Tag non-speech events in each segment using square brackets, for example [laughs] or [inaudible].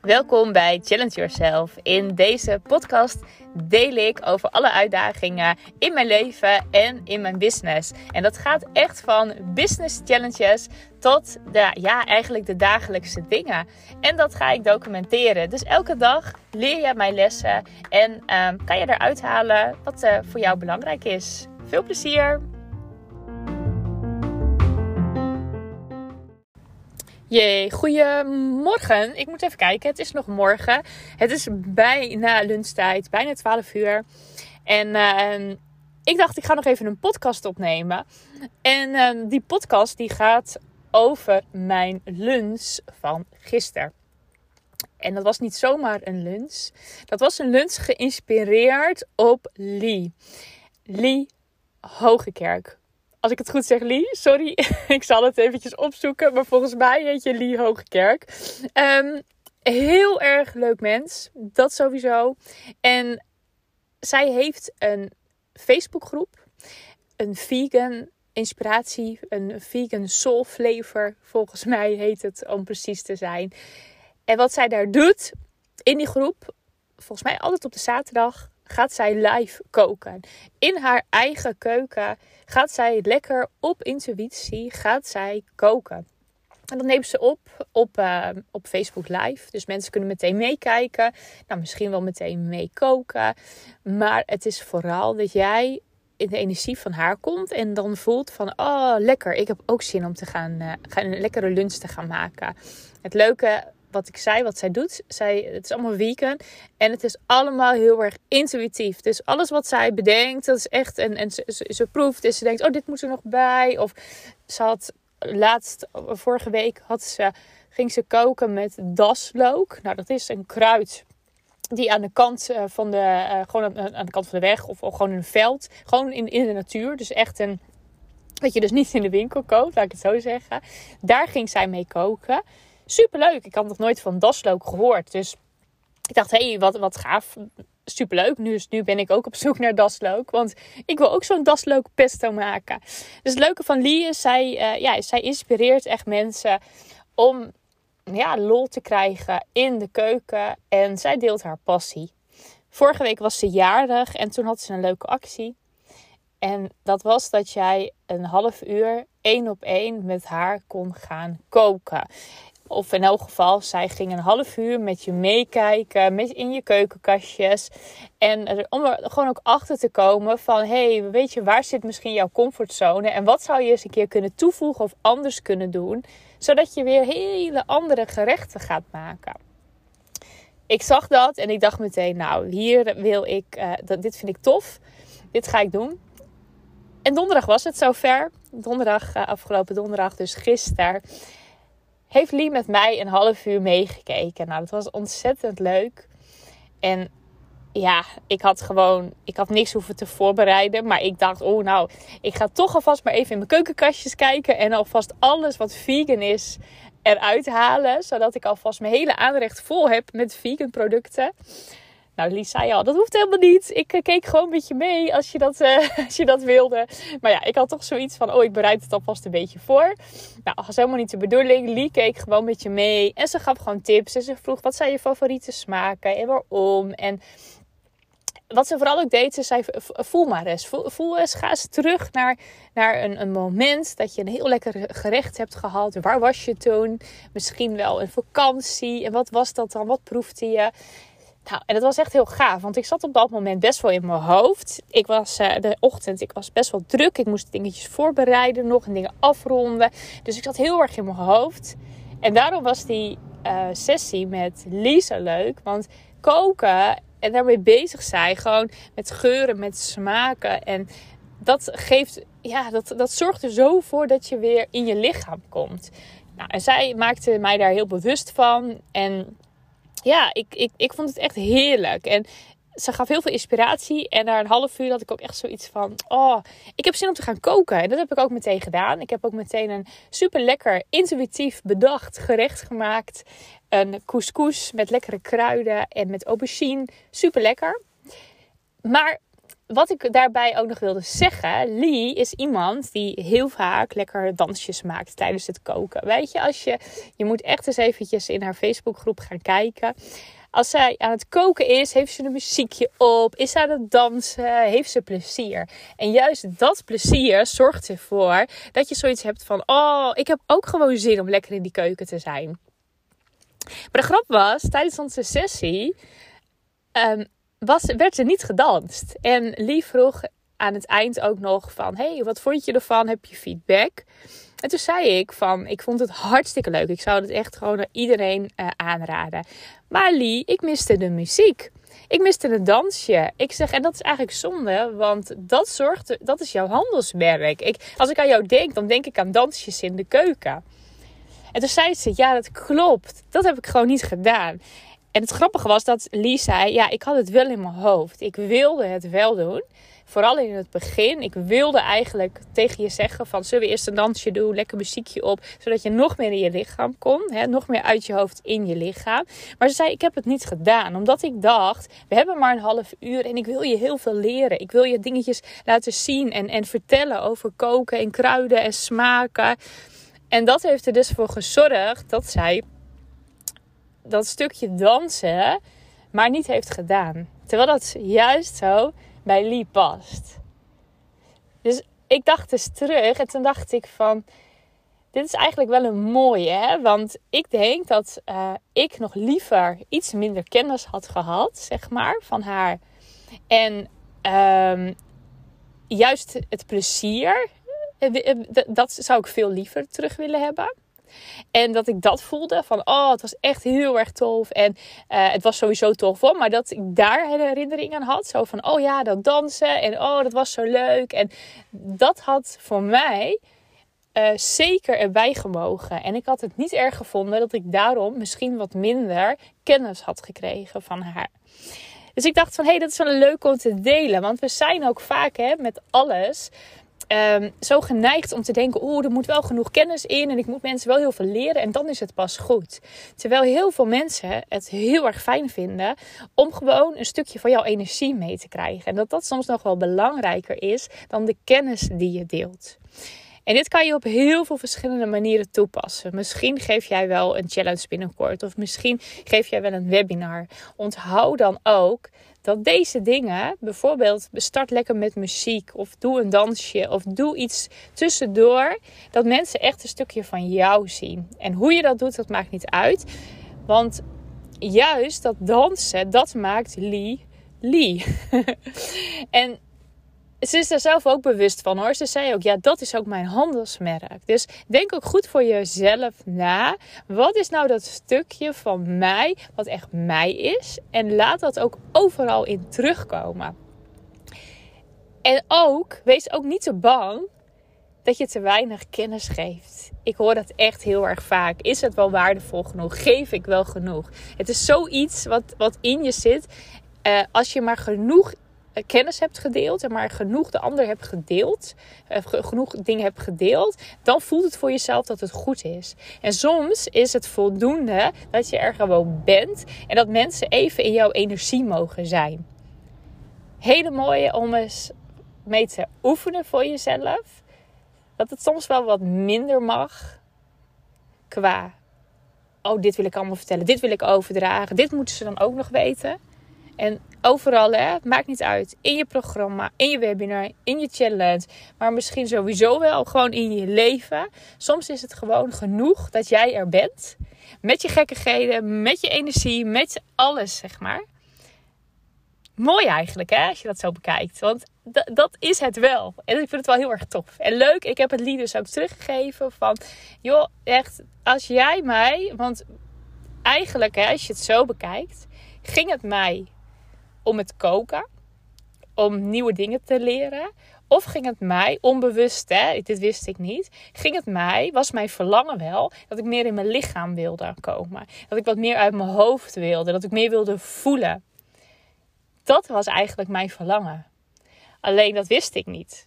Welkom bij Challenge Yourself. In deze podcast deel ik over alle uitdagingen in mijn leven en in mijn business. En dat gaat echt van business challenges tot de, ja, eigenlijk de dagelijkse dingen. En dat ga ik documenteren. Dus elke dag leer je mijn lessen en um, kan je eruit halen wat uh, voor jou belangrijk is. Veel plezier! Jee, goedemorgen. Ik moet even kijken. Het is nog morgen. Het is bijna lunchtijd, bijna 12 uur. En uh, ik dacht, ik ga nog even een podcast opnemen. En uh, die podcast die gaat over mijn lunch van gisteren. En dat was niet zomaar een lunch. Dat was een lunch geïnspireerd op Lee. Lee Hogekerk. Als ik het goed zeg, Lee. Sorry, [laughs] ik zal het eventjes opzoeken. Maar volgens mij heet je Lee Hogekerk. Um, heel erg leuk mens. Dat sowieso. En zij heeft een Facebookgroep. Een vegan inspiratie. Een vegan soul flavor. Volgens mij heet het om precies te zijn. En wat zij daar doet in die groep. Volgens mij altijd op de zaterdag gaat zij live koken. In haar eigen keuken gaat zij lekker op intuïtie gaat zij koken. En dat neemt ze op op, uh, op Facebook Live. Dus mensen kunnen meteen meekijken. Nou, misschien wel meteen meekoken. Maar het is vooral dat jij in de energie van haar komt. En dan voelt van, oh lekker, ik heb ook zin om te gaan, uh, een lekkere lunch te gaan maken. Het leuke wat ik zei, wat zij doet. Zij, het is allemaal weekend En het is allemaal heel erg intuïtief. Dus alles wat zij bedenkt, dat is echt. En, en ze, ze, proeft. Dus ze denkt, oh, dit moet er nog bij. Of ze had laatst, vorige week, had ze, ging ze koken met daslook. Nou, dat is een kruid die aan de kant eh, van de, uh, gewoon aan, de kant van de weg of, gewoon in een veld, gewoon in, in de natuur. Dus echt een, wat je dus niet in de winkel koopt, laat ik het zo zeggen. Daar ging zij mee koken. Superleuk. Ik had nog nooit van daslook gehoord. Dus ik dacht, hé, hey, wat, wat gaaf. Superleuk. Nu, nu ben ik ook op zoek naar daslook. Want ik wil ook zo'n daslook pesto maken. Dus het leuke van Lee is, zij, uh, ja, zij inspireert echt mensen om ja, lol te krijgen in de keuken. En zij deelt haar passie. Vorige week was ze jarig en toen had ze een leuke actie. En dat was dat jij een half uur één op één met haar kon gaan koken. Of in elk geval, zij ging een half uur met je meekijken, met in je keukenkastjes. En om er gewoon ook achter te komen van, hé, hey, weet je, waar zit misschien jouw comfortzone? En wat zou je eens een keer kunnen toevoegen of anders kunnen doen? Zodat je weer hele andere gerechten gaat maken. Ik zag dat en ik dacht meteen, nou, hier wil ik, uh, dat, dit vind ik tof. Dit ga ik doen. En donderdag was het zover. Donderdag, uh, afgelopen donderdag, dus gisteren heeft Lee met mij een half uur meegekeken. Nou, dat was ontzettend leuk. En ja, ik had gewoon, ik had niks hoeven te voorbereiden. Maar ik dacht, oh nou, ik ga toch alvast maar even in mijn keukenkastjes kijken. En alvast alles wat vegan is eruit halen. Zodat ik alvast mijn hele aanrecht vol heb met vegan producten. Nou, Lies zei al, dat hoeft helemaal niet. Ik uh, keek gewoon met je mee als je, dat, uh, [laughs] als je dat wilde. Maar ja, ik had toch zoiets van, oh, ik bereid het alvast een beetje voor. Nou, dat was helemaal niet de bedoeling. Lie keek gewoon met je mee. En ze gaf gewoon tips. En ze vroeg, wat zijn je favoriete smaken? En waarom? En wat ze vooral ook deed, ze zei: voel maar eens. Voel, eens. Ga eens terug naar, naar een, een moment dat je een heel lekker gerecht hebt gehad. Waar was je toen? Misschien wel een vakantie. En wat was dat dan? Wat proefde je? Nou, en het was echt heel gaaf, want ik zat op dat moment best wel in mijn hoofd. Ik was uh, de ochtend, ik was best wel druk. Ik moest dingetjes voorbereiden nog en dingen afronden. Dus ik zat heel erg in mijn hoofd. En daarom was die uh, sessie met Lisa leuk. Want koken en daarmee bezig zijn, gewoon met geuren, met smaken. En dat geeft, ja, dat, dat zorgt er zo voor dat je weer in je lichaam komt. Nou, en zij maakte mij daar heel bewust van. En ja, ik, ik, ik vond het echt heerlijk. En ze gaf heel veel inspiratie. En na een half uur had ik ook echt zoiets van: Oh, ik heb zin om te gaan koken. En dat heb ik ook meteen gedaan. Ik heb ook meteen een super lekker, intuïtief bedacht gerecht gemaakt. Een couscous met lekkere kruiden en met aubergine. Super lekker. Maar wat ik daarbij ook nog wilde zeggen, Lee is iemand die heel vaak lekker dansjes maakt tijdens het koken. Weet je, als je, je moet echt eens eventjes in haar Facebookgroep gaan kijken. Als zij aan het koken is, heeft ze een muziekje op, is ze aan het dansen, heeft ze plezier. En juist dat plezier zorgt ervoor dat je zoiets hebt van, oh, ik heb ook gewoon zin om lekker in die keuken te zijn. Maar de grap was, tijdens onze sessie um, was, werd er niet gedanst. En Lee vroeg aan het eind ook nog van... hey, wat vond je ervan? Heb je feedback? En toen zei ik van, ik vond het hartstikke leuk. Ik zou het echt gewoon naar iedereen uh, aanraden. Maar Lee, ik miste de muziek. Ik miste een dansje. Ik zeg, en dat is eigenlijk zonde, want dat zorgt, dat is jouw handelsmerk. Ik, als ik aan jou denk, dan denk ik aan dansjes in de keuken. En toen zei ze, ja, dat klopt. Dat heb ik gewoon niet gedaan. En het grappige was dat Lee zei: Ja, ik had het wel in mijn hoofd. Ik wilde het wel doen. Vooral in het begin. Ik wilde eigenlijk tegen je zeggen: van zullen we eerst een dansje doen, lekker muziekje op, zodat je nog meer in je lichaam kon, hè, nog meer uit je hoofd in je lichaam. Maar ze zei: Ik heb het niet gedaan, omdat ik dacht: we hebben maar een half uur en ik wil je heel veel leren. Ik wil je dingetjes laten zien en, en vertellen over koken en kruiden en smaken. En dat heeft er dus voor gezorgd dat zij dat stukje dansen maar niet heeft gedaan. Terwijl dat juist zo bij Lee past. Dus ik dacht eens terug en toen dacht ik van... Dit is eigenlijk wel een mooie, hè? Want ik denk dat uh, ik nog liever iets minder kennis had gehad, zeg maar, van haar. En um, juist het plezier, eh, eh, dat zou ik veel liever terug willen hebben. En dat ik dat voelde van, oh, het was echt heel erg tof. En uh, het was sowieso tof hoor. Maar dat ik daar een herinnering aan had. Zo van, oh ja, dat dansen. En oh, dat was zo leuk. En dat had voor mij uh, zeker erbij gemogen. En ik had het niet erg gevonden dat ik daarom misschien wat minder kennis had gekregen van haar. Dus ik dacht van, hé, hey, dat is wel leuk om te delen. Want we zijn ook vaak hè, met alles um, zo geneigd om te denken: oeh, er moet wel genoeg kennis in en ik moet mensen wel heel veel leren en dan is het pas goed. Terwijl heel veel mensen het heel erg fijn vinden om gewoon een stukje van jouw energie mee te krijgen. En dat dat soms nog wel belangrijker is dan de kennis die je deelt. En dit kan je op heel veel verschillende manieren toepassen. Misschien geef jij wel een challenge binnenkort of misschien geef jij wel een webinar. Onthoud dan ook dat deze dingen, bijvoorbeeld start lekker met muziek of doe een dansje of doe iets tussendoor, dat mensen echt een stukje van jou zien. En hoe je dat doet, dat maakt niet uit. Want juist dat dansen, dat maakt Lee Lee. [laughs] en ze is er zelf ook bewust van hoor. Ze zei ook, ja, dat is ook mijn handelsmerk. Dus denk ook goed voor jezelf na. Wat is nou dat stukje van mij, wat echt mij is? En laat dat ook overal in terugkomen. En ook, wees ook niet te bang dat je te weinig kennis geeft. Ik hoor dat echt heel erg vaak. Is het wel waardevol genoeg? Geef ik wel genoeg? Het is zoiets wat, wat in je zit. Uh, als je maar genoeg eh, kennis hebt gedeeld en maar genoeg de ander hebt gedeeld, eh, genoeg dingen hebt gedeeld, dan voelt het voor jezelf dat het goed is. En soms is het voldoende dat je er gewoon bent en dat mensen even in jouw energie mogen zijn. Hele mooie om eens mee te oefenen voor jezelf. Dat het soms wel wat minder mag qua oh, dit wil ik allemaal vertellen, dit wil ik overdragen, dit moeten ze dan ook nog weten. En overal, hè, maakt niet uit. In je programma, in je webinar, in je challenge. Maar misschien sowieso wel gewoon in je leven. Soms is het gewoon genoeg dat jij er bent. Met je gekkigheden, met je energie, met alles, zeg maar. Mooi eigenlijk, hè, als je dat zo bekijkt. Want dat is het wel. En ik vind het wel heel erg tof. En leuk, ik heb het lied dus ook teruggegeven van... joh, echt, als jij mij... Want eigenlijk, hè, als je het zo bekijkt... ging het mij om het koken, om nieuwe dingen te leren? Of ging het mij, onbewust, hè, dit wist ik niet, ging het mij, was mijn verlangen wel, dat ik meer in mijn lichaam wilde komen. Dat ik wat meer uit mijn hoofd wilde, dat ik meer wilde voelen. Dat was eigenlijk mijn verlangen. Alleen dat wist ik niet.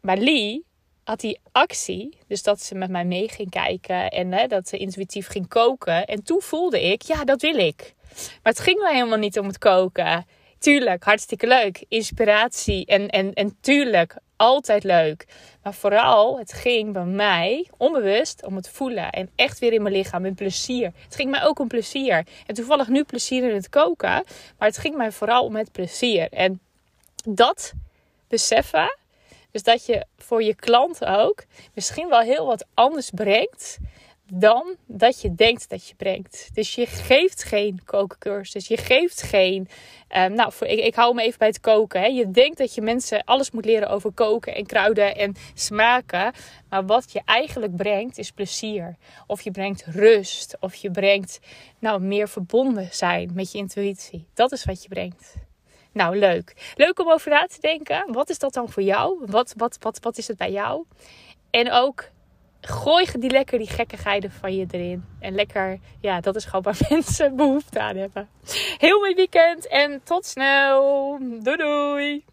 Maar Lee had die actie, dus dat ze met mij mee ging kijken en hè, dat ze intuïtief ging koken. En toen voelde ik, ja, dat wil ik. Maar het ging mij helemaal niet om het koken. tuurlijk, hartstikke leuk. Inspiratie en, en, en tuurlijk, altijd leuk. Maar vooral, het ging bij mij onbewust om het voelen. En echt weer in mijn lichaam, in plezier. Het ging mij ook om plezier. En toevallig nu plezier in het koken. Maar het ging mij vooral om het plezier. En dat beseffen, dus dat je voor je klant ook misschien wel heel wat anders brengt dan dat je denkt dat je brengt. Dus je geeft geen kookcursus. Je geeft geen. Um, nou, ik, ik hou me even bij het koken. Hè. Je denkt dat je mensen alles moet leren over koken en kruiden en smaken. Maar wat je eigenlijk brengt is plezier. Of je brengt rust. Of je brengt nou, meer verbonden zijn met je intuïtie. Dat is wat je brengt. Nou, leuk. Leuk om over na te denken. Wat is dat dan voor jou? Wat, wat, wat, wat is het bij jou? En ook gooi die lekker die gekkigheden van je erin. En lekker, ja, dat is gewoon waar [laughs] mensen behoefte aan hebben. Heel mooi weekend en tot snel. Doei doei.